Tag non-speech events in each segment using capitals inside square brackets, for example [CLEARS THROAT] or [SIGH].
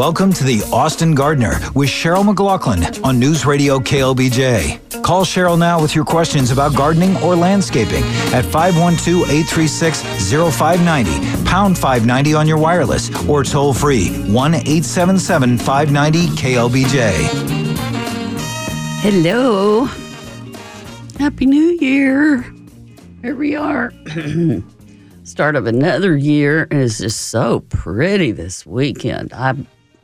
Welcome to the Austin Gardener with Cheryl McLaughlin on News Radio KLBJ. Call Cheryl now with your questions about gardening or landscaping at 512 836 0590, pound 590 on your wireless, or toll free 1 877 590 KLBJ. Hello. Happy New Year. Here we are. [CLEARS THROAT] Start of another year, and it's just so pretty this weekend. I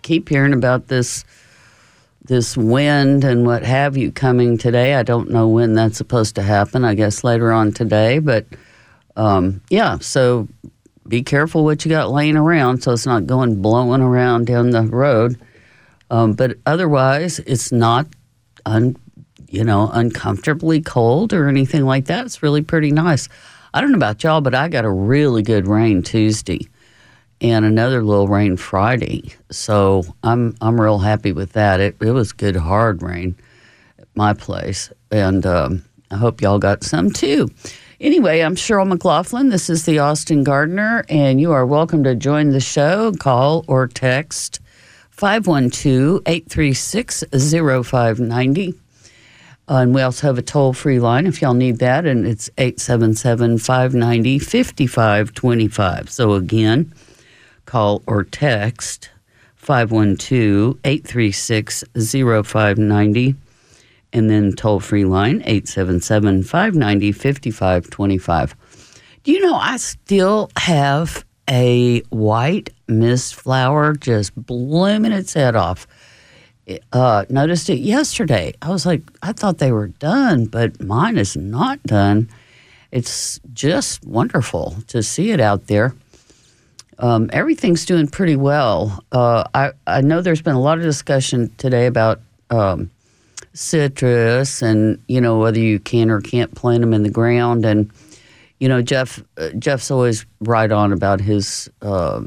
keep hearing about this this wind and what have you coming today. I don't know when that's supposed to happen. I guess later on today, but um, yeah. So be careful what you got laying around, so it's not going blowing around down the road. Um, but otherwise, it's not un, you know uncomfortably cold or anything like that. It's really pretty nice. I don't know about y'all, but I got a really good rain Tuesday and another little rain Friday. So I'm I'm real happy with that. It it was good hard rain at my place, and um, I hope y'all got some too. Anyway, I'm Cheryl McLaughlin. This is the Austin Gardener, and you are welcome to join the show. Call or text 512 836 0590. And we also have a toll free line if y'all need that, and it's 877 590 5525. So again, call or text 512 836 0590 and then toll free line 877 590 5525. Do you know I still have a white mist flower just blooming its head off? Uh, noticed it yesterday. I was like, I thought they were done, but mine is not done. It's just wonderful to see it out there. Um, everything's doing pretty well. Uh, I, I know there's been a lot of discussion today about um, citrus and you know whether you can or can't plant them in the ground. And you know Jeff uh, Jeff's always right on about his uh,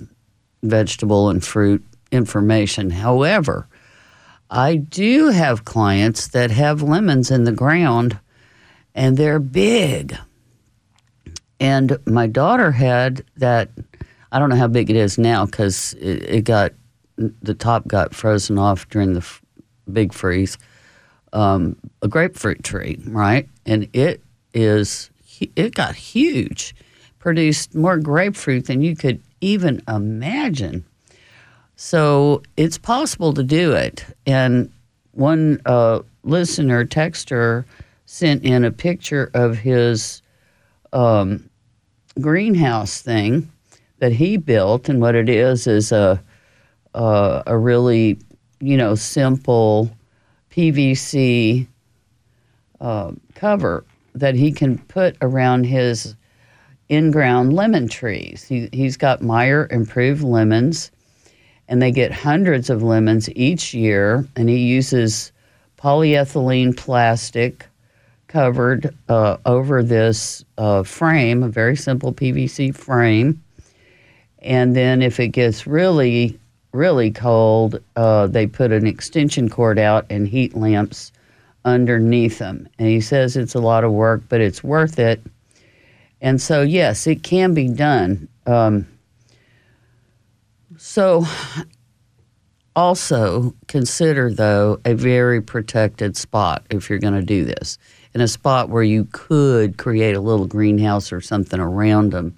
vegetable and fruit information. However, I do have clients that have lemons in the ground, and they're big. And my daughter had that I don't know how big it is now because it, it, got the top got frozen off during the f- big freeze. Um, a grapefruit tree, right? And it is it got huge, produced more grapefruit than you could even imagine. So it's possible to do it. And one uh, listener, texter, sent in a picture of his um, greenhouse thing that he built, and what it is is a a, a really you know simple PVC uh, cover that he can put around his in-ground lemon trees. He, he's got Meyer improved lemons, and they get hundreds of lemons each year, and he uses polyethylene plastic covered uh, over this uh, frame, a very simple PVC frame and then if it gets really, really cold, uh, they put an extension cord out and heat lamps underneath them. And he says it's a lot of work, but it's worth it. And so, yes, it can be done. Um, so, also consider, though, a very protected spot if you're going to do this. In a spot where you could create a little greenhouse or something around them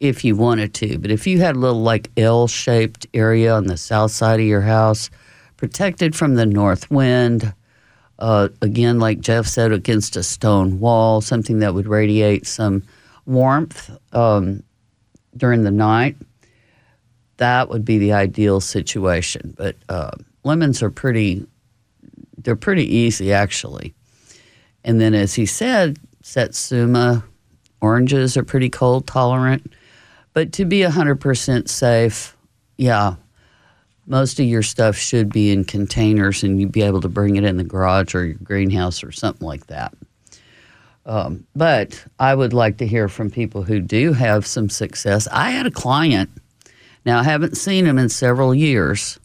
if you wanted to. But if you had a little like L shaped area on the south side of your house, protected from the north wind, uh, again, like Jeff said, against a stone wall, something that would radiate some warmth um, during the night, that would be the ideal situation. But uh, lemons are pretty, they're pretty easy actually. And then, as he said, Satsuma oranges are pretty cold tolerant. But to be 100% safe, yeah, most of your stuff should be in containers and you'd be able to bring it in the garage or your greenhouse or something like that. Um, but I would like to hear from people who do have some success. I had a client, now I haven't seen him in several years,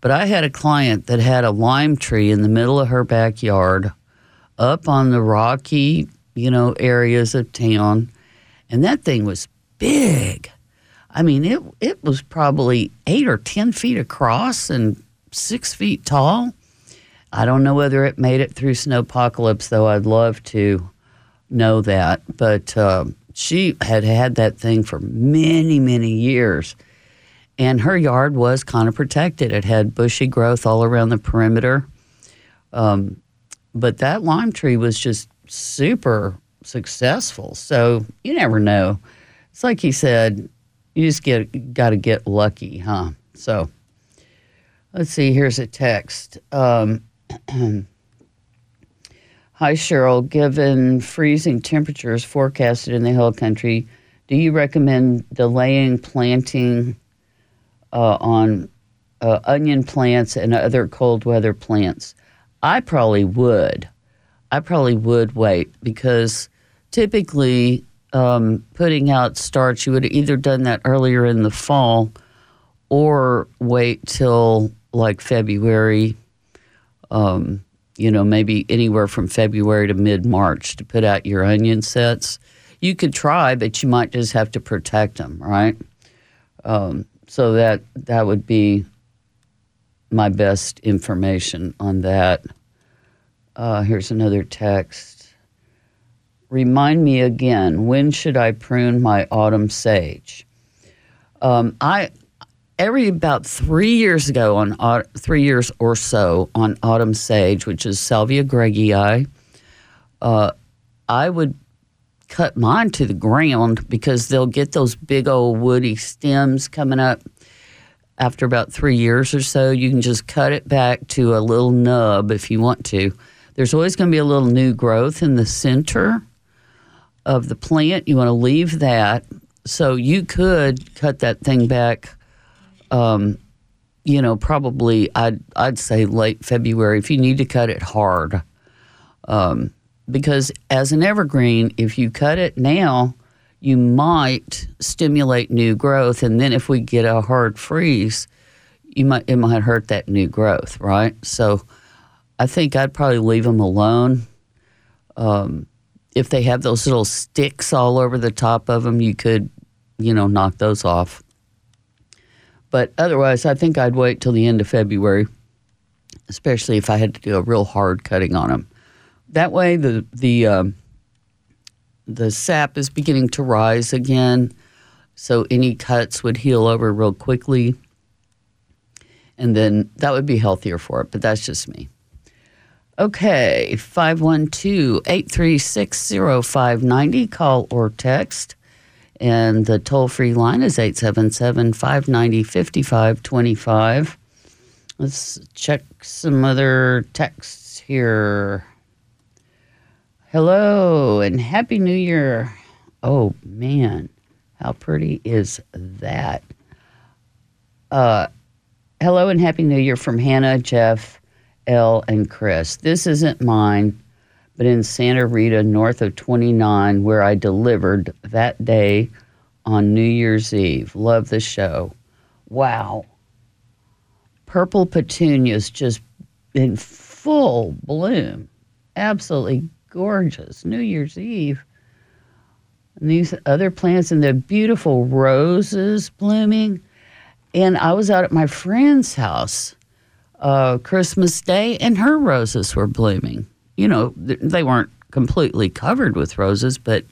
but I had a client that had a lime tree in the middle of her backyard up on the rocky, you know, areas of town. And that thing was big. I mean, it it was probably eight or ten feet across and six feet tall. I don't know whether it made it through snowpocalypse, though. I'd love to know that. But uh, she had had that thing for many, many years, and her yard was kind of protected. It had bushy growth all around the perimeter. Um, but that lime tree was just super successful. So you never know. It's like he said, you just get got to get lucky, huh? So let's see. Here's a text. Um, [CLEARS THROAT] Hi, Cheryl. Given freezing temperatures forecasted in the hill country, do you recommend delaying planting uh, on uh, onion plants and other cold weather plants? I probably would. I probably would wait because typically um, putting out starts, you would have either done that earlier in the fall or wait till like February, um, you know, maybe anywhere from February to mid March to put out your onion sets. You could try, but you might just have to protect them, right? Um, so that that would be my best information on that. Uh, here's another text. Remind me again, when should I prune my autumn sage? Um, I every about three years ago on uh, three years or so on autumn sage, which is Salvia greggii, uh, I would cut mine to the ground because they'll get those big old woody stems coming up after about three years or so. You can just cut it back to a little nub if you want to. There's always going to be a little new growth in the center of the plant. You want to leave that. So you could cut that thing back um, you know, probably I'd I'd say late February if you need to cut it hard. Um, because as an evergreen, if you cut it now, you might stimulate new growth, and then if we get a hard freeze, you might it might hurt that new growth, right? So, I think I'd probably leave them alone. Um, if they have those little sticks all over the top of them, you could, you know, knock those off. But otherwise, I think I'd wait till the end of February, especially if I had to do a real hard cutting on them. That way, the the um, the sap is beginning to rise again, so any cuts would heal over real quickly, and then that would be healthier for it. But that's just me. Okay, 512 836 0590. Call or text. And the toll free line is 877 590 5525. Let's check some other texts here. Hello and Happy New Year. Oh man, how pretty is that? Uh, hello and Happy New Year from Hannah, Jeff, L, and Chris. This isn't mine but in Santa Rita, north of 29, where I delivered that day on New Year's Eve. Love the show. Wow. Purple petunias just in full bloom. Absolutely gorgeous. New Year's Eve. And these other plants and the beautiful roses blooming. And I was out at my friend's house uh, Christmas Day, and her roses were blooming you know, they weren't completely covered with roses, but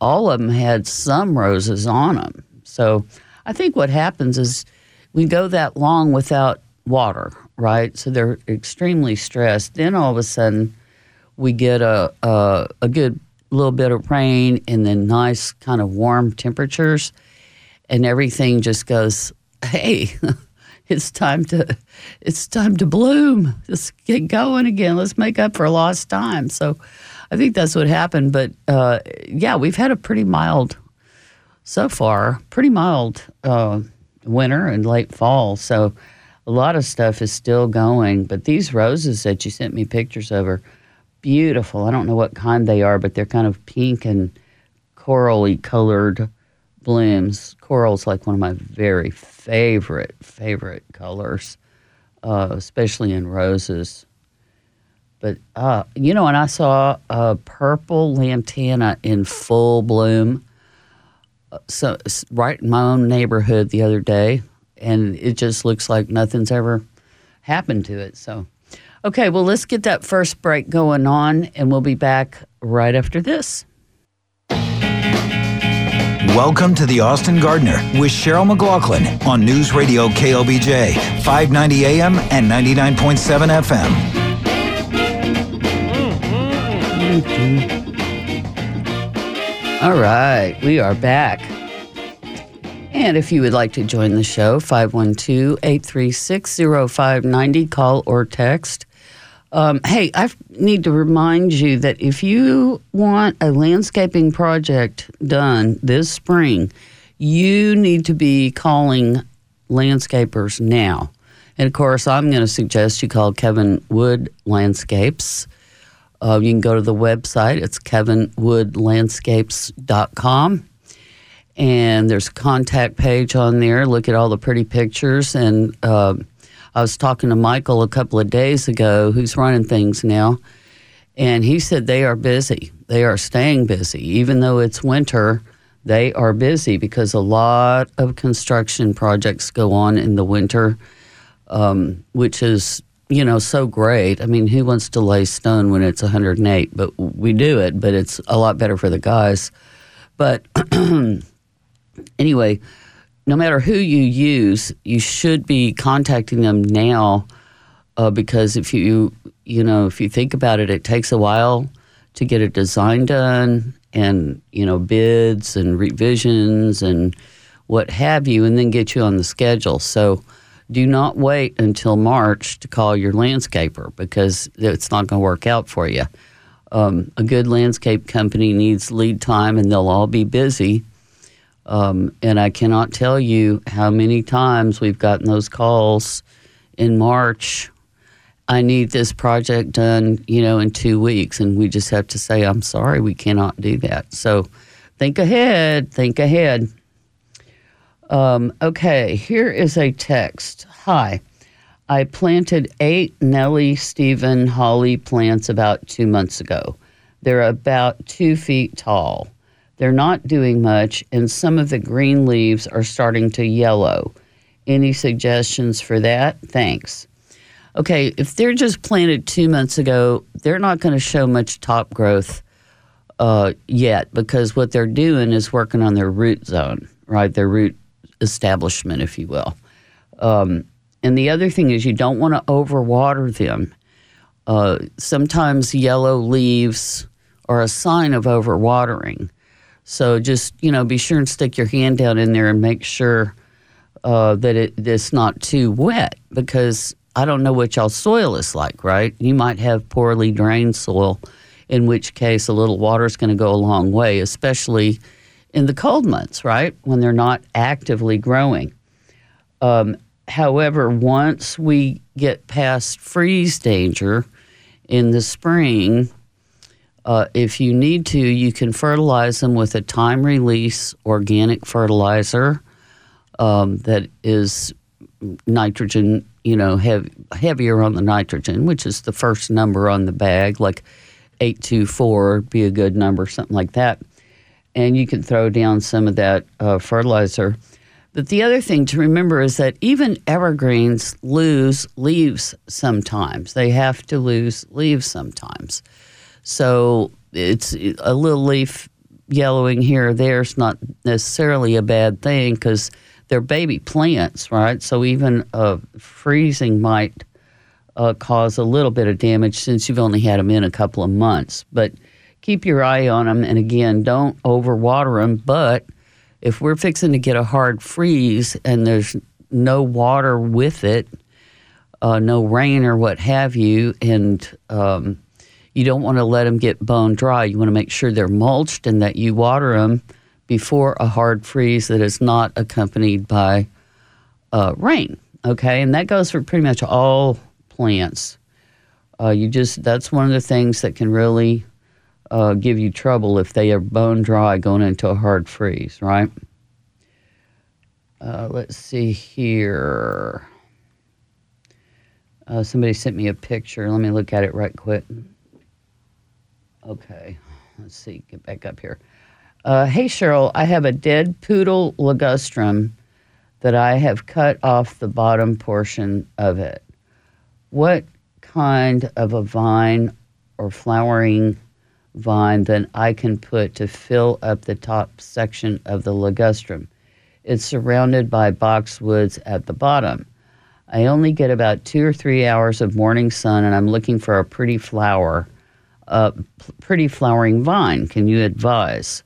all of them had some roses on them. So I think what happens is we go that long without water, right? So they're extremely stressed. Then all of a sudden, we get a, a, a good little bit of rain and then nice kind of warm temperatures, and everything just goes, [LAUGHS] hey, it's time to it's time to bloom. Let's get going again. Let's make up for lost time. So I think that's what happened. But uh, yeah, we've had a pretty mild so far, pretty mild uh, winter and late fall. So a lot of stuff is still going. But these roses that you sent me pictures of are beautiful. I don't know what kind they are, but they're kind of pink and corally colored blooms. Coral's like one of my very favorite, favorite colors, uh, especially in roses. But, uh, you know, and I saw a purple lantana in full bloom. uh, so right in my own neighborhood the other day, and it just looks like nothing's ever happened to it. So, okay, well, let's get that first break going on, and we'll be back right after this. Welcome to the Austin Gardener with Cheryl McLaughlin on News Radio KLBJ, 590 AM and 99.7 FM. Mm-hmm. All right, we are back. And if you would like to join the show, 512 836 0590, call or text. Um, hey, I need to remind you that if you want a landscaping project done this spring, you need to be calling landscapers now. And of course, I'm going to suggest you call Kevin Wood Landscapes. Uh, you can go to the website. It's kevinwoodlandscapes.com. And there's a contact page on there. Look at all the pretty pictures. And uh, I was talking to Michael a couple of days ago, who's running things now. And he said they are busy. They are staying busy. Even though it's winter, they are busy because a lot of construction projects go on in the winter, um, which is you know, so great. I mean, who wants to lay stone when it's 108? But we do it, but it's a lot better for the guys. But [CLEARS THROAT] anyway, no matter who you use, you should be contacting them now uh, because if you, you know, if you think about it, it takes a while to get a design done and, you know, bids and revisions and what have you, and then get you on the schedule. So, do not wait until March to call your landscaper because it's not going to work out for you. Um, a good landscape company needs lead time and they'll all be busy. Um, and I cannot tell you how many times we've gotten those calls in March. I need this project done, you know, in two weeks. And we just have to say, I'm sorry, we cannot do that. So think ahead, think ahead. Um, okay, here is a text. Hi, I planted eight Nellie Stephen holly plants about two months ago. They're about two feet tall. They're not doing much, and some of the green leaves are starting to yellow. Any suggestions for that? Thanks. Okay, if they're just planted two months ago, they're not going to show much top growth uh, yet because what they're doing is working on their root zone, right? Their root establishment, if you will. Um, and the other thing is, you don't want to overwater them. Uh, sometimes yellow leaves are a sign of overwatering. So just you know, be sure and stick your hand down in there and make sure uh, that it, it's not too wet because I don't know what y'all's soil is like. Right? You might have poorly drained soil, in which case a little water is going to go a long way, especially in the cold months, right? When they're not actively growing. Um, however, once we get past freeze danger in the spring, uh, if you need to, you can fertilize them with a time release organic fertilizer um, that is nitrogen, you know, heavier on the nitrogen, which is the first number on the bag, like 824 be a good number, something like that and you can throw down some of that uh, fertilizer. But the other thing to remember is that even evergreens lose leaves sometimes. They have to lose leaves sometimes. So it's a little leaf yellowing here or there is not necessarily a bad thing because they're baby plants, right? So even uh, freezing might uh, cause a little bit of damage since you've only had them in a couple of months. But keep your eye on them. And again, don't overwater them. But if we're fixing to get a hard freeze and there's no water with it, uh, no rain or what have you, and um, you don't want to let them get bone dry. You want to make sure they're mulched and that you water them before a hard freeze that is not accompanied by uh, rain. Okay, and that goes for pretty much all plants. Uh, you just that's one of the things that can really uh, give you trouble if they are bone dry going into a hard freeze, right? Uh, let's see here. Uh, somebody sent me a picture. Let me look at it right quick. Okay, let's see. Get back up here. Uh, hey, Cheryl, I have a dead poodle ligustrum that I have cut off the bottom portion of it. What kind of a vine or flowering vine that I can put to fill up the top section of the ligustrum? It's surrounded by boxwoods at the bottom. I only get about two or three hours of morning sun, and I'm looking for a pretty flower, a pretty flowering vine. Can you advise?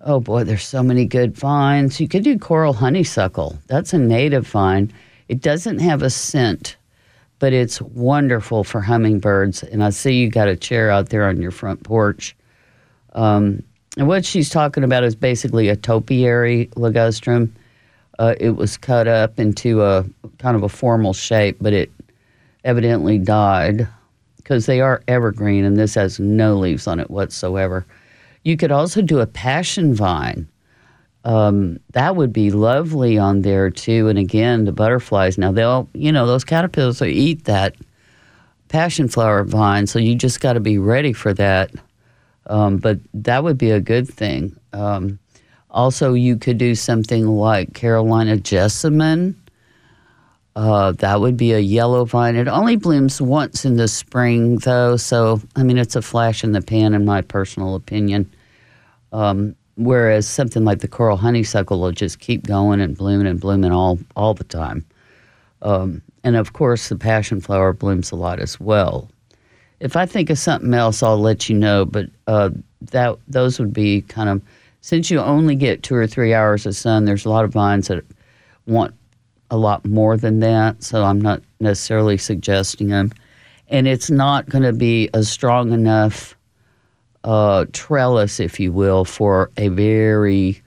Oh boy, there's so many good vines. You could do coral honeysuckle. That's a native vine. It doesn't have a scent, but it's wonderful for hummingbirds. And I see you got a chair out there on your front porch. Um, and what she's talking about is basically a topiary ligustrum. Uh, it was cut up into a kind of a formal shape, but it evidently died because they are evergreen and this has no leaves on it whatsoever. You could also do a passion vine. Um, that would be lovely on there too. And again, the butterflies. Now they'll, you know, those caterpillars will eat that passion flower vine, so you just got to be ready for that. Um, but that would be a good thing. Um, also, you could do something like Carolina jessamine. Uh, that would be a yellow vine. It only blooms once in the spring, though. So, I mean, it's a flash in the pan, in my personal opinion. Um, whereas something like the coral honeysuckle will just keep going and blooming and blooming all, all the time. Um, and of course, the passion flower blooms a lot as well. If I think of something else, I'll let you know. But uh, that those would be kind of since you only get two or three hours of sun. There's a lot of vines that want a lot more than that, so I'm not necessarily suggesting them. And it's not going to be a strong enough uh, trellis, if you will, for a very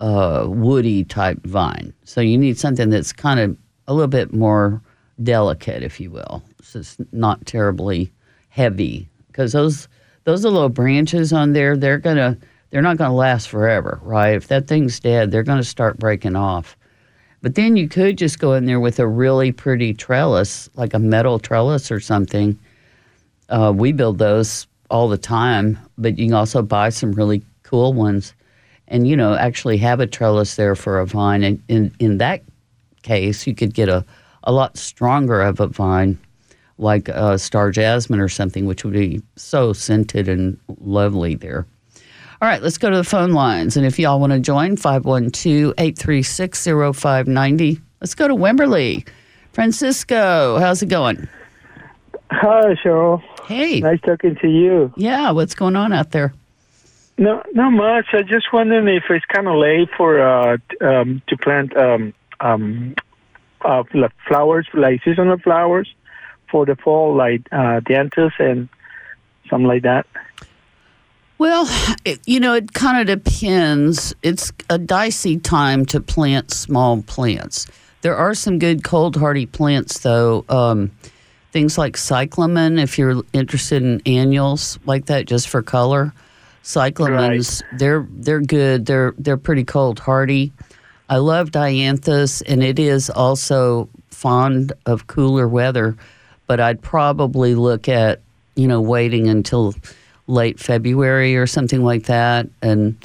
uh, woody type vine. So you need something that's kind of a little bit more delicate, if you will. So it's not terribly heavy because those those little branches on there, they're gonna they're not gonna last forever, right? If that thing's dead, they're gonna start breaking off. But then you could just go in there with a really pretty trellis, like a metal trellis or something. Uh, we build those all the time, but you can also buy some really cool ones and, you know, actually have a trellis there for a vine. And in, in that case, you could get a, a lot stronger of a vine, like a star jasmine or something, which would be so scented and lovely there. All right, let's go to the phone lines. And if y'all want to join, 512 836 0590. Let's go to Wimberley. Francisco, how's it going? Hi, Cheryl. Hey. Nice talking to you. Yeah, what's going on out there? No, not much. I just wondering if it's kind of late for uh, um, to plant um, um, uh, like flowers, like seasonal flowers, for the fall, like uh, dianthus and something like that. Well, it, you know, it kind of depends. It's a dicey time to plant small plants. There are some good cold hardy plants, though. Um, things like cyclamen, if you're interested in annuals like that, just for color. Cyclamens, right. they're they're good. They're they're pretty cold hardy. I love dianthus, and it is also fond of cooler weather. But I'd probably look at you know waiting until late February or something like that, and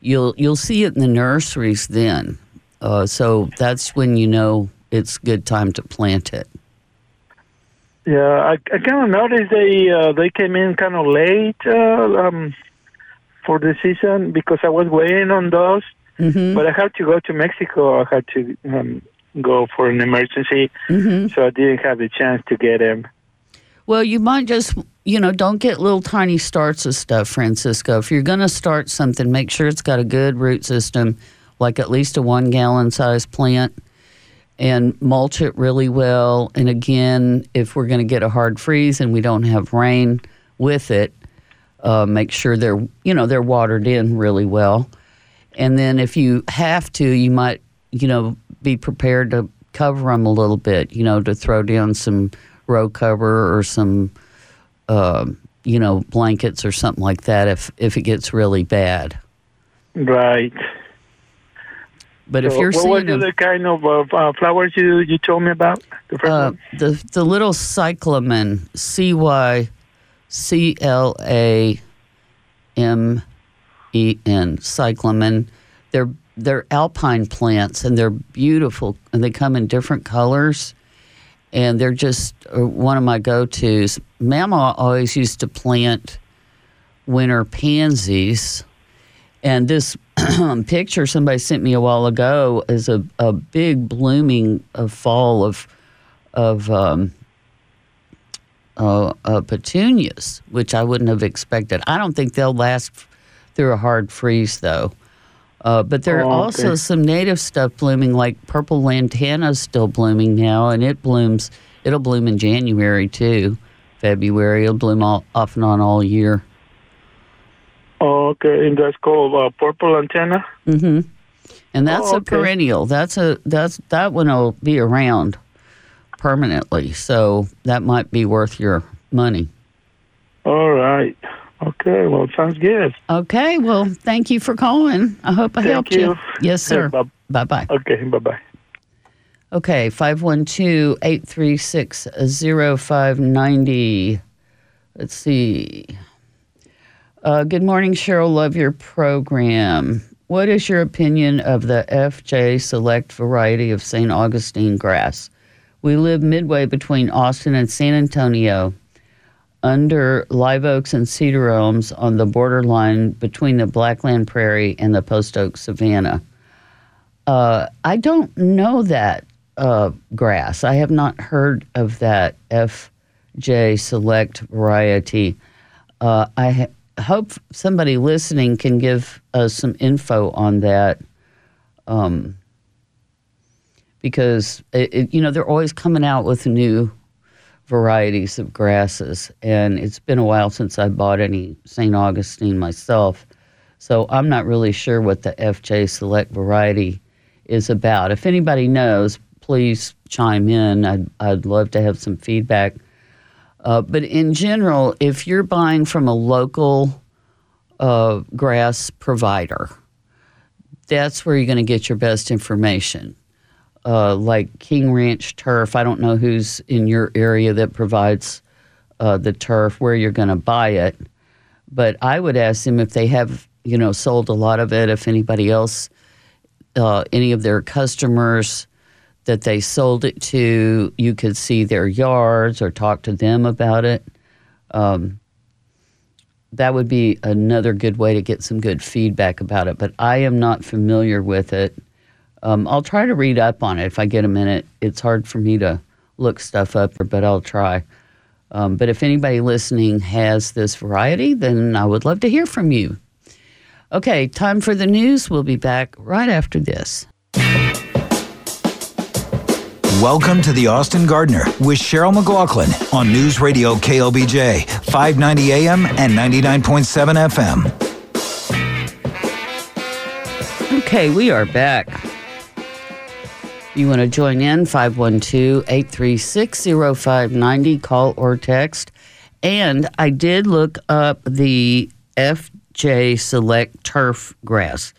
you'll you'll see it in the nurseries then. Uh, so that's when you know it's good time to plant it. Yeah, I, I kind of noticed they uh, they came in kind of late uh, um, for the season because I was waiting on those, mm-hmm. but I had to go to Mexico. I had to um, go for an emergency, mm-hmm. so I didn't have the chance to get them. Well, you might just you know don't get little tiny starts of stuff, Francisco. If you're going to start something, make sure it's got a good root system, like at least a one gallon size plant and mulch it really well. And again, if we're going to get a hard freeze and we don't have rain with it, uh, make sure they're you know they're watered in really well. And then if you have to, you might you know be prepared to cover them a little bit. You know to throw down some row cover or some uh, you know blankets or something like that if if it gets really bad. Right. But if you're what seeing was the kind of uh, flowers you you told me about? The first uh, the the little cyclamen, C Y C L A M E N, cyclamen. They're they're alpine plants and they're beautiful and they come in different colors and they're just uh, one of my go-to's. Mama always used to plant winter pansies and this [CLEARS THROAT] picture somebody sent me a while ago is a, a big blooming of fall of of um, uh, uh, petunias, which I wouldn't have expected. I don't think they'll last through a hard freeze, though. Uh, but there are Oh, okay. also some native stuff blooming, like purple lantana's still blooming now, and it blooms. It'll bloom in January too, February. It'll bloom all off and on all year. Oh, okay, and that's called uh, purple antenna. hmm And that's Oh, a perennial. That's a that's that one will be around permanently. So that might be worth your money. All right. Okay. Well, it sounds good. Okay. Well, thank you for calling. I hope I Thank helped you. you. Yes, sir. Bye- Bye bye. Okay. Bye bye. Okay, 512 836 0590. Let's see. Uh, good morning, Cheryl. Love your program. What is your opinion of the FJ Select variety of St. Augustine grass? We live midway between Austin and San Antonio under live oaks and cedar elms on the borderline between the Blackland Prairie and the Post Oak Savannah. Uh, I don't know that uh, grass. I have not heard of that FJ Select variety. Uh, I ha- hope somebody listening can give us some info on that. Um, because it, it, you know they're always coming out with new varieties of grasses, and it's been a while since I bought any St. Augustine myself, so I'm not really sure what the FJ Select variety is about. If anybody knows, please chime in. I'd, I'd love to have some feedback. Uh, but in general, if you're buying from a local uh, grass provider, that's where you're going to get your best information. Uh, like King Ranch Turf, I don't know who's in your area that provides uh, the turf, where you're going to buy it. But I would ask them if they have, you know, sold a lot of it, if anybody else uh, any of their customers that they sold it to, you could see their yards or talk to them about it. Um, that would be another good way to get some good feedback about it. But I am not familiar with it. Um, I'll try to read up on it if I get a minute. It's hard for me to look stuff up, but I'll try. Um, but if anybody listening has this variety, then I would love to hear from you. Okay, time for the news. We'll be back right after this. Welcome to the Austin Gardener with Cheryl McLaughlin on News Radio KLBJ, 590 AM and 99.7 FM. Okay, we are back. You want to join in 512 836 0590, call or text. And I did look up the FJ Select Turf Grass.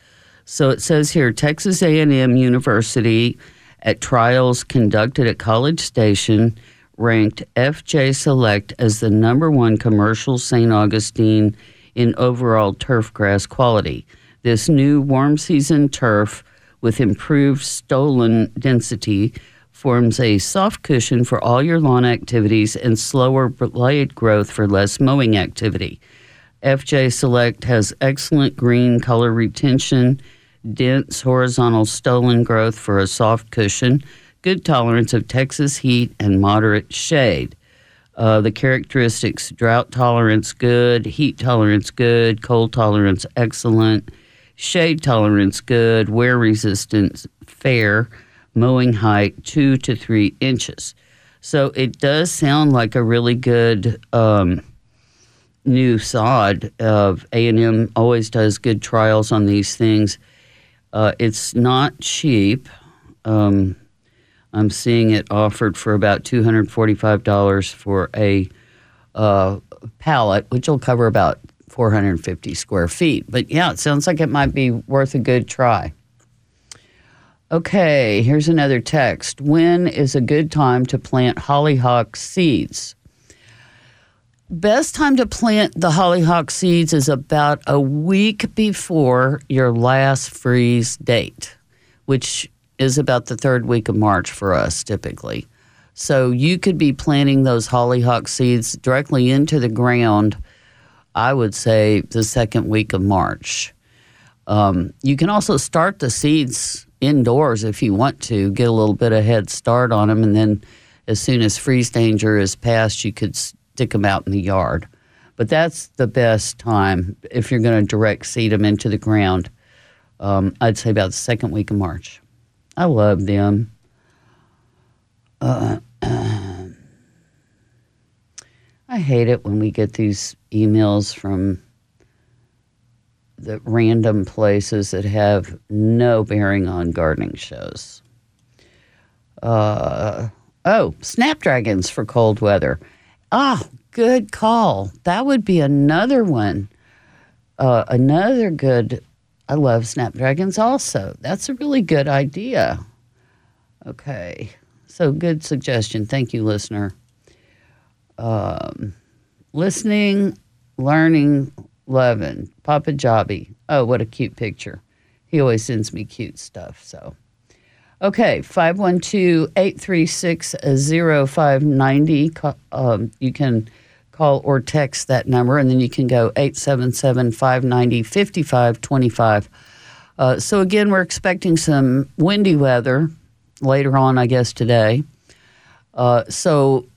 So it says here Texas A&M University at trials conducted at College Station ranked FJ Select as the number one commercial St. Augustine in overall turf grass quality. This new warm season turf with improved stolon density forms a soft cushion for all your lawn activities and slower blade growth for less mowing activity. FJ Select has excellent green color retention, dense horizontal stolon growth for a soft cushion, good tolerance of Texas heat, and moderate shade. Uh, the characteristics drought tolerance good, heat tolerance good, cold tolerance excellent, shade tolerance good, wear resistance fair, mowing height two to three inches. So it does sound like a really good um, new sod. Of A and M always does good trials on these things. Uh, it's not cheap. Um, I'm seeing it offered for about $245 for a uh, pallet, which will cover about 450 square feet. But yeah, it sounds like it might be worth a good try. Okay, here's another text. When is a good time to plant hollyhock seeds? best time to plant the hollyhock seeds is about a week before your last freeze date, which is about the third week of March for us typically. So you could be planting those hollyhock seeds directly into the ground, I would say the second week of March. Um, you can also start the seeds indoors if you want to, get a little bit of head start on them, and then as soon as freeze danger is past, you could stick them out in the yard. But that's the best time if you're going to direct seed them into the ground. Um, I'd say about the second week of March. I love them. Uh, [CLEARS THROAT] I hate it when we get these emails from the random places that have no bearing on gardening shows. Uh, oh, snapdragons for cold weather. Ah, good call. That would be another one. Uh, another good. I love snapdragons also. That's a really good idea. Okay. So good suggestion. Thank you, listener. Um, listening, learning, loving. Papa Jobby. Oh, what a cute picture. He always sends me cute stuff. So, okay, 512 836 0590. Um, you can call or text that number, and then you can go 877 590 5525. Uh, so, again, we're expecting some windy weather later on, I guess, today. Uh, so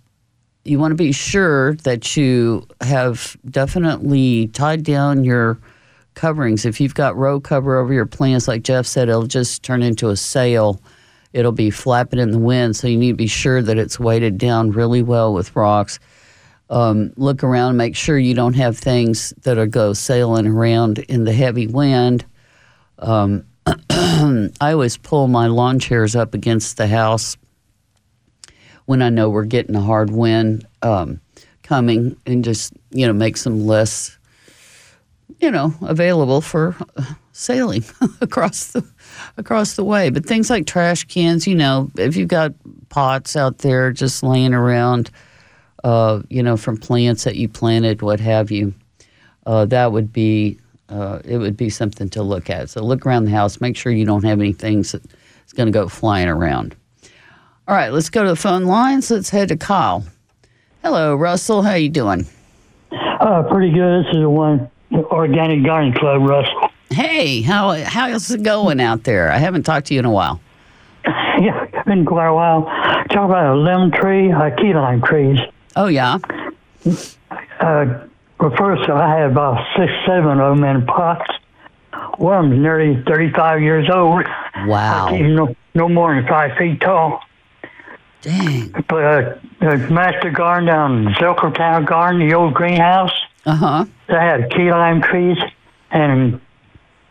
you want to be sure that you have definitely tied down your coverings. If you've got row cover over your plants, like Jeff said, it'll just turn into a sail. It'll be flapping in the wind, so you need to be sure that it's weighted down really well with rocks. Um, look around, and make sure you don't have things that are go sailing around in the heavy wind. Um, [CLEARS THROAT] I always pull my lawn chairs up against the house when I know we're getting a hard wind um, coming and just, you know, make them less, you know, available for sailing [LAUGHS] across the across the way. But things like trash cans, you know, if you've got pots out there just laying around, uh, you know, from plants that you planted, what have you, uh, that would be uh, it would be something to look at. So look around the house, make sure you don't have any things that's going to go flying around. All right, let's go to the phone lines. Let's head to Kyle. Hello, Russell. How you doing? Uh, pretty good. This is the one organic garden club, Russell. Hey, how how's it going out there? I haven't talked to you in a while. [LAUGHS] Yeah, been quite a while. Talk about a lemon tree, uh, key lime trees. Oh yeah. Uh, well, first, I had about six, seven of them in pots. One was nearly 35 years old. Wow. No, no more than five feet tall. Dang. But uh, the master garden down Zilkertown Garden, the old greenhouse, Uh huh. they had key lime trees and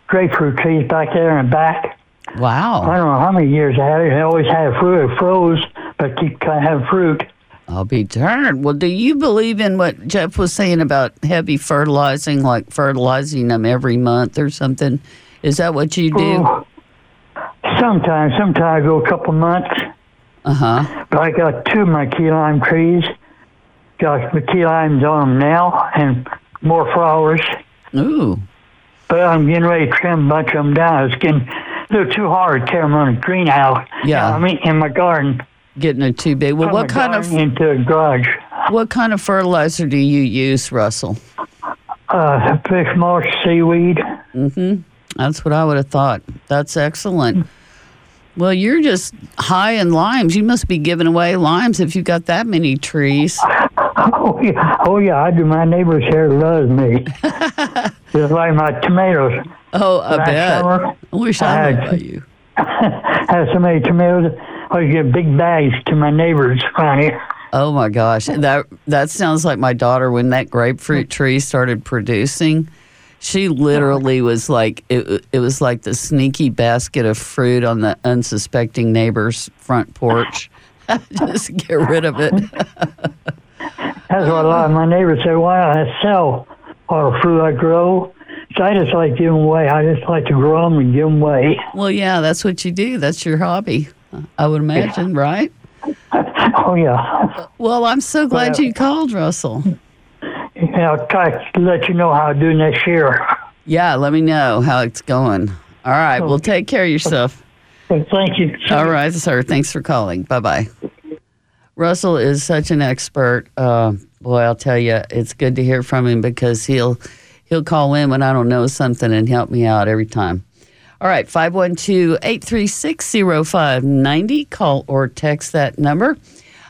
grapefruit trees back there in the back. Wow. I don't know how many years I had it. I always had fruit. It froze, but keep kind of having fruit. I'll be darned. Well, do you believe in what Jeff was saying about heavy fertilizing, like fertilizing them every month or something? Is that what you do? Oh, sometimes, sometimes I go a couple months. Uh huh. But I got two of my key lime trees. Got the key limes on them now and more flowers. Ooh. But I'm getting ready to trim a bunch of them down. It's getting they're too hard to tear them on a greenhouse. Yeah. I mean, in my garden. Getting it too big. Well, From what kind of into a garage. what kind of fertilizer do you use, Russell? Uh, fish mulch, seaweed. Mm-hmm. That's what I would have thought. That's excellent. Well, you're just high in limes. You must be giving away limes if you've got that many trees. [LAUGHS] Oh yeah, oh yeah. I do. My neighbors here loves me. [LAUGHS] Just like my tomatoes. Oh, I Last bet. summer, I wish I I had- you. [LAUGHS] Have so many tomatoes. I get big bags to my neighbors around here. Oh my gosh, that that sounds like my daughter when that grapefruit tree started producing. She literally was like it. It was like the sneaky basket of fruit on the unsuspecting neighbor's front porch. [LAUGHS] Just get rid of it. [LAUGHS] That's what a lot of my neighbors say. Why don't I sell all the fruit I grow. So I just like giving away. I just like to grow them and give them away. Well, yeah, that's what you do. That's your hobby. I would imagine, right? [LAUGHS] Oh yeah, Well, I'm so glad Well- you called, Russell. And I'll try to let you know how I do next year. Yeah, let me know how it's going. All right. Well, take care of yourself. Thank you. All right, sir. Thanks for calling. Bye bye. Russell is such an expert. Uh, boy, I'll tell you, it's good to hear from him because he'll he'll call in when I don't know something and help me out every time. All right, 512 836 0590. Call or text that number.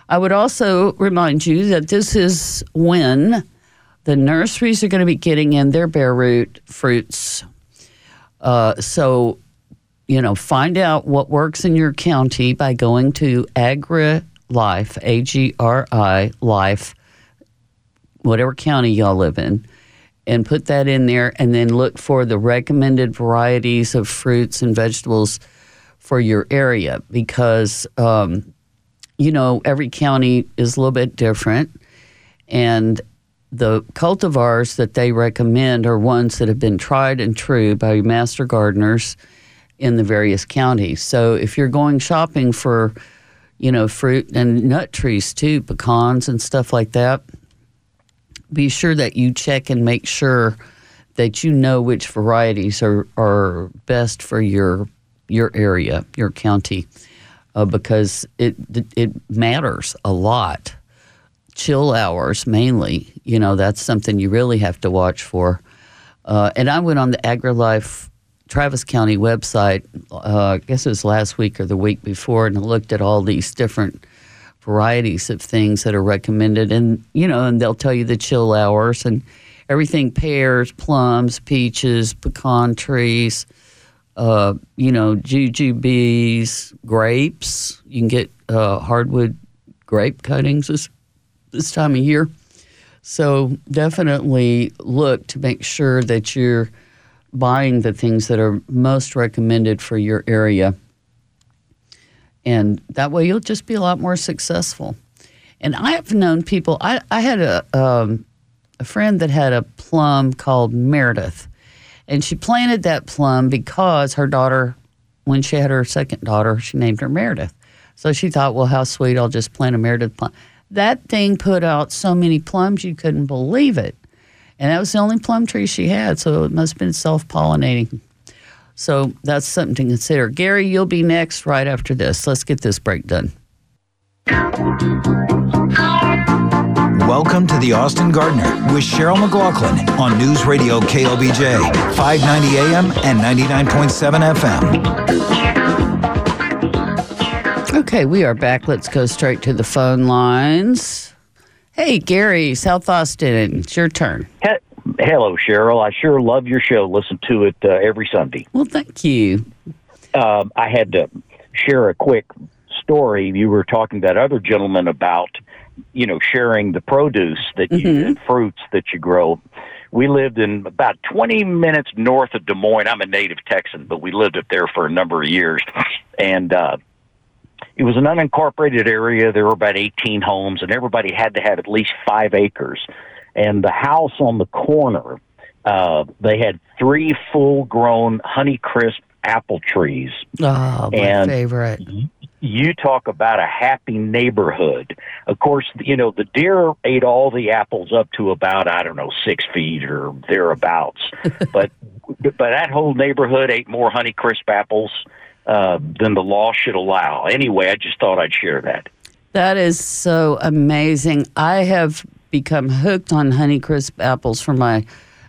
I would also remind you that this is when the nurseries are going to be getting in their bare root fruits. Uh, so, you know, find out what works in your county by going to AgriLife, A G R I Life, whatever county y'all live in, and put that in there, and then look for the recommended varieties of fruits and vegetables for your area because, um, you know, every county is a little bit different. And the cultivars that they recommend are ones that have been tried and true by master gardeners in the various counties. So if you're going shopping for, you know, fruit and nut trees too, pecans and stuff like that, be sure that you check and make sure that you know which varieties are, are best for your your area, your county, uh, because it it matters a lot. Chill hours mainly, you know, that's something you really have to watch for. Uh, and I went on the AgriLife Travis County website, uh, I guess it was last week or the week before, and looked at all these different varieties of things that are recommended. And, you know, and they'll tell you the chill hours and everything pears, plums, peaches, pecan trees, uh, you know, jujubes, grapes. You can get uh, hardwood grape cuttings this, time of year. So definitely look to make sure that you're buying the things that are most recommended for your area. And that way you'll just be a lot more successful. And I have known people, I, I had a, um, a friend that had a plum called Meredith. And she planted that plum because her daughter, when she had her second daughter, she named her Meredith. So she thought, well, how sweet, I'll just plant a Meredith plum. That thing put out so many plums you couldn't believe it. And that was the only plum tree she had, so it must have been self pollinating. So that's something to consider. Gary, you'll be next right after this. Let's get this break done. Welcome to the Austin Gardener with Cheryl McLaughlin on News Radio KLBJ, 590 AM and 99.7 FM. Okay, we are back. Let's go straight to the phone lines. Hey, Gary, South Austin, it's your turn. Hello, Cheryl. I sure love your show. Listen to it uh, every Sunday. Well, thank you. Um, I had to share a quick story. You were talking to that other gentleman about, you know, sharing the produce that you Mhm. and fruits that you grow. We lived in about 20 minutes north of Des Moines. I'm a native Texan, but we lived up there for a number of years. And uh, it was an unincorporated area. There were about 18 homes, and everybody had to have at least five acres. And the house on the corner, uh, they had three full grown Honeycrisp apple trees. Oh, my And- favorite. You talk about a happy neighborhood. Of course, you know, the deer ate all the apples up to about, I don't know, six feet or thereabouts. [LAUGHS] but, but that whole neighborhood ate more Honeycrisp apples uh, than the law should allow. Anyway, I just thought I'd share that. That is so amazing. I have become hooked on Honeycrisp apples for my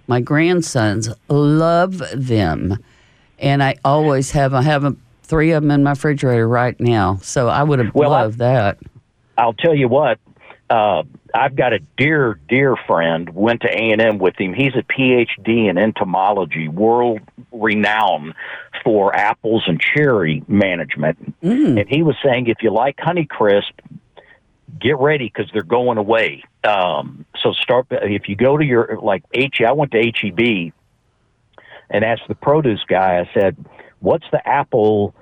my grandsons. Love them, and I always have. I have a, three of them in my refrigerator right now. So I would have Well, I- loved that. I'll tell you what. Uh, I've got a dear, dear friend. Went to A and M with him. He's a PhD in entomology, world renowned for apples and cherry management. Mm. And he was saying, if you like Honeycrisp, get ready because they're going away. Um, so start if you go to your like H. I went to HEB and asked the produce guy. I said, "What's the apple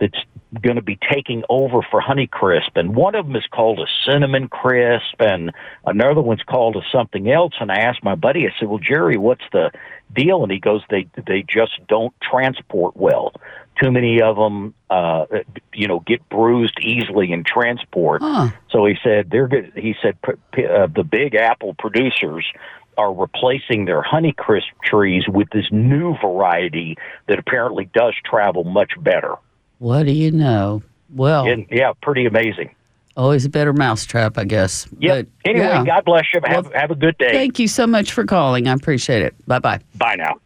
that's going to be taking over for Honeycrisp, and one of them is called a cinnamon crisp, and another one's called a something else. And I asked my buddy, I said, "Well, Jerry, what's the deal?" And he goes, "They they just don't transport well. Too many of them, uh, you know, get bruised easily in transport." Huh. So he said they're good. He said p- p- uh, the big apple producers are replacing their Honeycrisp trees with this new variety that apparently does travel much better. What do you know? Well, And yeah, pretty amazing. always a better mousetrap, I guess. Yeah. But, Anyway, yeah. God bless you. Have, Well, have a good day. Thank you so much for calling. I appreciate it. Bye bye. Bye now.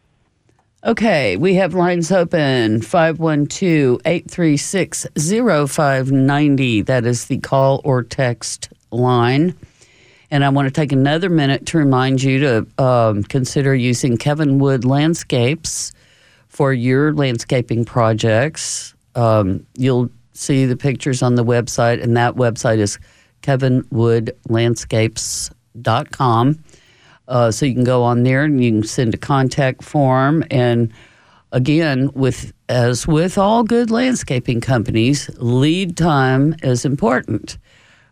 Okay, we have lines open 512 836 0590. That is the call or text line. And I want to take another minute to remind you to um, consider using Kevin Wood Landscapes for your landscaping projects. Um, you'll see the pictures on the website, and that website is kevinwoodlandscapes.com. Uh, so you can go on there and you can send a contact form. And again, with as with all good landscaping companies, lead time is important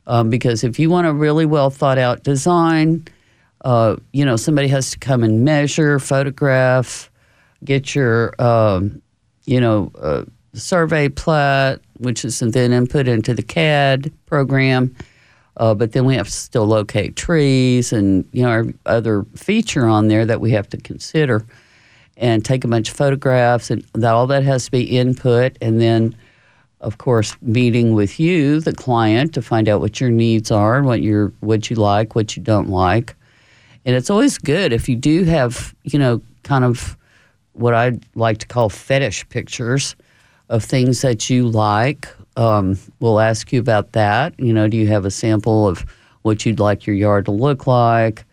um, because if you want a really well thought out design, uh, you know somebody has to come and measure, photograph, get your um, you know uh, survey plot, which is then input into the CAD program. Uh, but then we have to still locate trees and you know our other feature on there that we have to consider and take a bunch of photographs and that all that has to be input and then of course meeting with you the client to find out what your needs are and what you what you like what you don't like and it's always good if you do have you know kind of what I'd like to call fetish pictures of things that you like. Um, we'll ask you about that. You know, do you have a sample of what you'd like your yard to look like?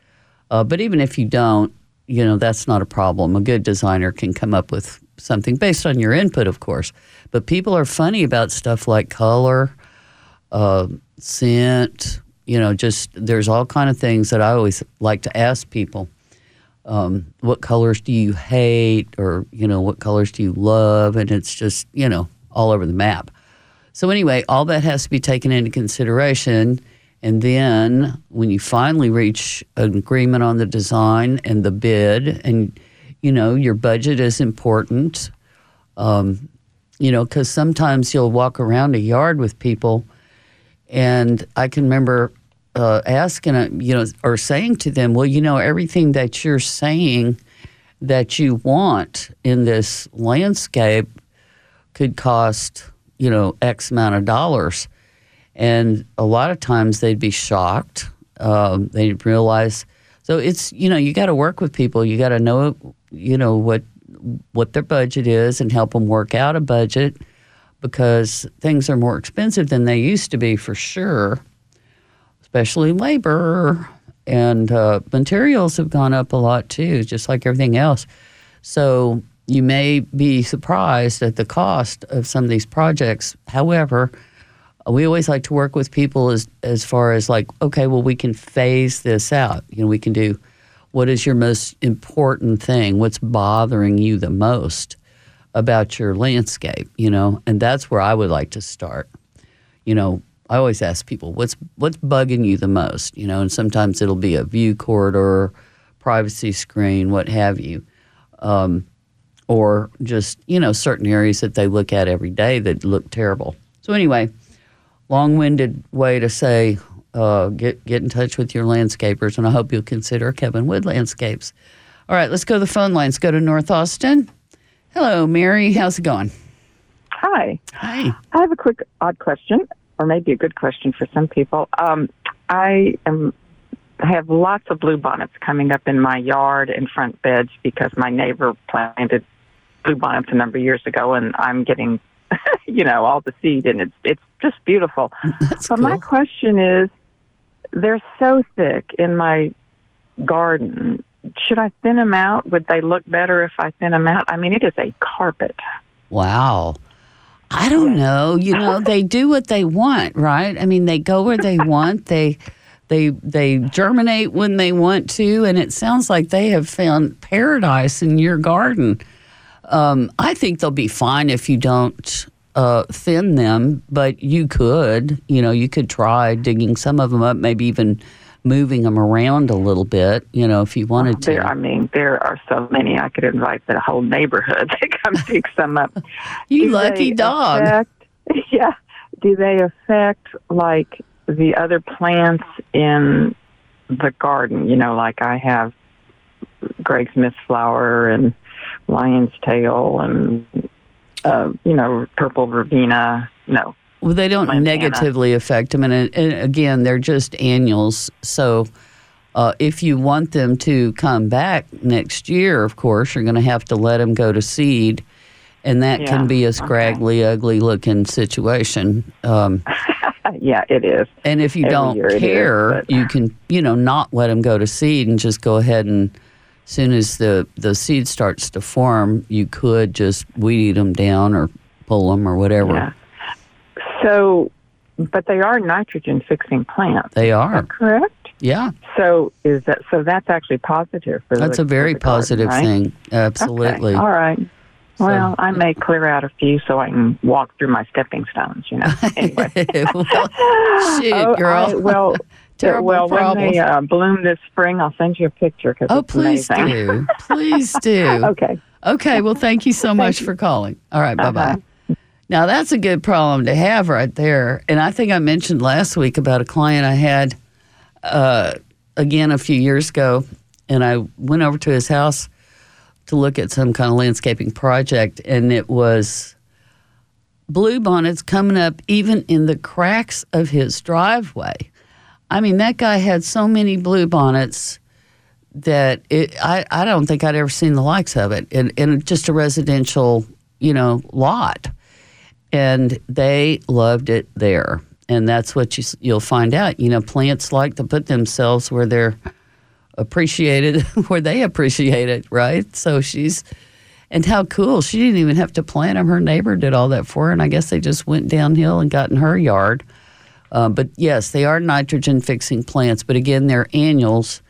Uh, but even if you don't, you know, that's not a problem. A good designer can come up with something based on your input, of course. But people are funny about stuff like color, uh, scent. You know, just there's all kind of things that I always like to ask people um, what colors do you hate or you know what colors do you love? And it's just you know all over the map. So anyway all that has to be taken into consideration. And then when you finally reach an agreement on the design and the bid and you know your budget is important um, you know because sometimes you'll walk around a yard with people. And I can remember uh, asking, uh, you know, or saying to them, well, you know, everything that you're saying that you want in this landscape could cost, you know, X amount of dollars. And a lot of times they'd be shocked. Um, they'd realize. So it's, you know, you got to work with people. You got to know, you know, what what their budget is and help them work out a budget because things are more expensive than they used to be for sure, especially labor and uh, materials have gone up a lot too, just like everything else. So you may be surprised at the cost of some of these projects. However, we always like to work with people as as far as like, okay, well, we can phase this out. You know, we can do what is your most important thing? What's bothering you the most? about your landscape, you know, and that's where I would like to start. You know, I always ask people, what's what's bugging you the most, you know, and sometimes it'll be a view corridor, privacy screen, what have you, um, or just you know certain areas that they look at every day that look terrible. So anyway, long-winded way to say. Uh, get get in touch with your landscapers, and I hope you'll consider Kevin Wood Landscapes. All right, let's go to the phone lines. Go to North Austin. Hello, Mary. How's it going? Hi. Hi. I have a quick odd question, or maybe a good question for some people. Um, I am I have lots of blue bonnets coming up in my yard and front beds because my neighbor planted blue bonnets a number of years ago, and I'm getting, [LAUGHS] you know, all the seed, and it's it's just beautiful. [LAUGHS] That's but cool. my question is, they're so thick in my garden. Should I thin them out? Would they look better if I thin them out? I mean, it is a carpet. Wow. I don't know. You know, they do what they want, right? I mean, they go where they want. They they they germinate when they want to, and it sounds like they have found paradise in your garden. Um, I think they'll be fine if you don't uh, thin them, but you could, you know, you could try digging some of them up, maybe even moving them around a little bit, you know, if you wanted to. There, I mean, there are so many. I could invite the whole neighborhood [LAUGHS] to come pick some up. [LAUGHS] you Do lucky dog. Affect, [LAUGHS] yeah. Do they affect like the other plants in the garden? You know, like I have Greg Smith flower and lion's tail and uh, you know purple verbena. No, Well, they don't Montana. negatively affect them, and, uh, and again, they're just annuals. So, uh, if you want them to come back next year, of course, you're going to have to let them go to seed, and that Yeah, can be a okay. scraggly, ugly-looking situation. Um, [LAUGHS] yeah, it is. and if you Every don't is, care, but- you can, you know, not let them go to seed and just go ahead and. As soon as the, the seed starts to form, you could just weed them down or pull them or whatever. Yeah. So, but they are nitrogen fixing plants. They are. correct? Yeah. So is that so? That's actually positive for That's the, a very the garden, positive right? thing. Absolutely. Okay. All right. So- Well, I may clear out a few so I can walk through my stepping stones. You know. [LAUGHS] Anyway. [LAUGHS] well, shoot, Oh, girl. I- well, [LAUGHS] Terrible well, when they uh, bloom this spring, I'll send you a picture because oh, please amazing. do. Please do. okay. Okay. Well, thank you so much for calling. All right. Bye bye. Uh-huh. Now, that's a good problem to have right there. And I think I mentioned last week about a client I had uh, again a few years ago. And I went over to his house to look at some kind of landscaping project. And it was bluebonnets coming up even in the cracks of his driveway. I mean, that guy had so many bluebonnets that it, I, I don't think I'd ever seen the likes of it in, in just a residential, you know, lot. And they loved it there. And that's what you, you'll find out. You know, plants like to put themselves where they're appreciated, [LAUGHS] where they appreciate it, right? So she's, and how cool. She didn't even have to plant them. Her neighbor did all that for her. And I guess they just went downhill and got in her yard. Uh, but yes, they are nitrogen fixing plants. But again, they're annuals.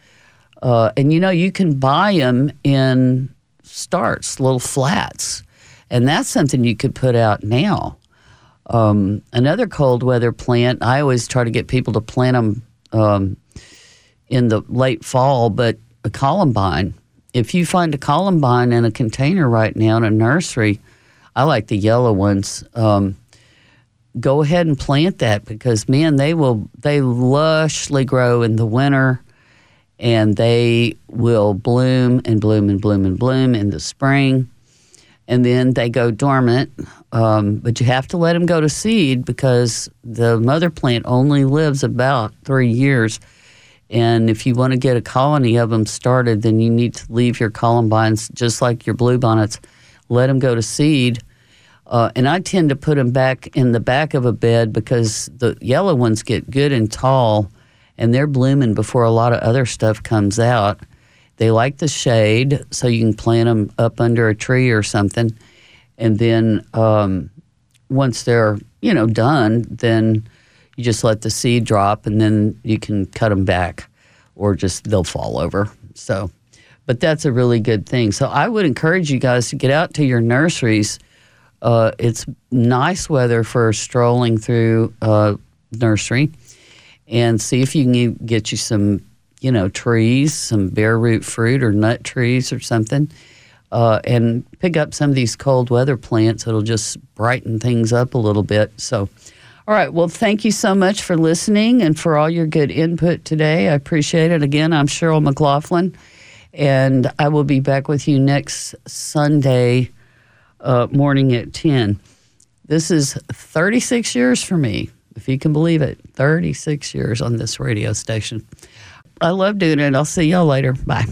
Uh, and you know, you can buy them in starts, little flats. And that's something you could put out now. Um, another cold weather plant, I always try to get people to plant them um, in the late fall, but a columbine. If you find a columbine in a container right now in a nursery, I like the yellow ones. Um, go ahead and plant that because man, they will they lushly grow in the winter, and they will bloom and bloom and bloom and bloom in the spring, and then they go dormant. Um, but you have to let them go to seed because the mother plant only lives about three years. And if you want to get a colony of them started, then you need to leave your columbines just like your bluebonnets. Let them go to seed. Uh, and I tend to put them back in the back of a bed because the yellow ones get good and tall and they're blooming before a lot of other stuff comes out. They like the shade, so you can plant them up under a tree or something. And then um, once they're, you know, done, then you just let the seed drop and then you can cut them back or just they'll fall over. So, but that's a really good thing. So I would encourage you guys to get out to your nurseries. Uh, it's nice weather for strolling through uh, nursery and see if you can get you some, you know, trees, some bare root fruit or nut trees or something, uh, and pick up some of these cold weather plants. It'll just brighten things up a little bit. So, all right. Well, thank you so much for listening and for all your good input today. I appreciate it. Again, I'm Cheryl McLaughlin, and I will be back with you next Sunday uh, morning at 10. This is 36 years for me, if you can believe it. 36 years on this radio station. I love doing it. I'll see y'all later. Bye.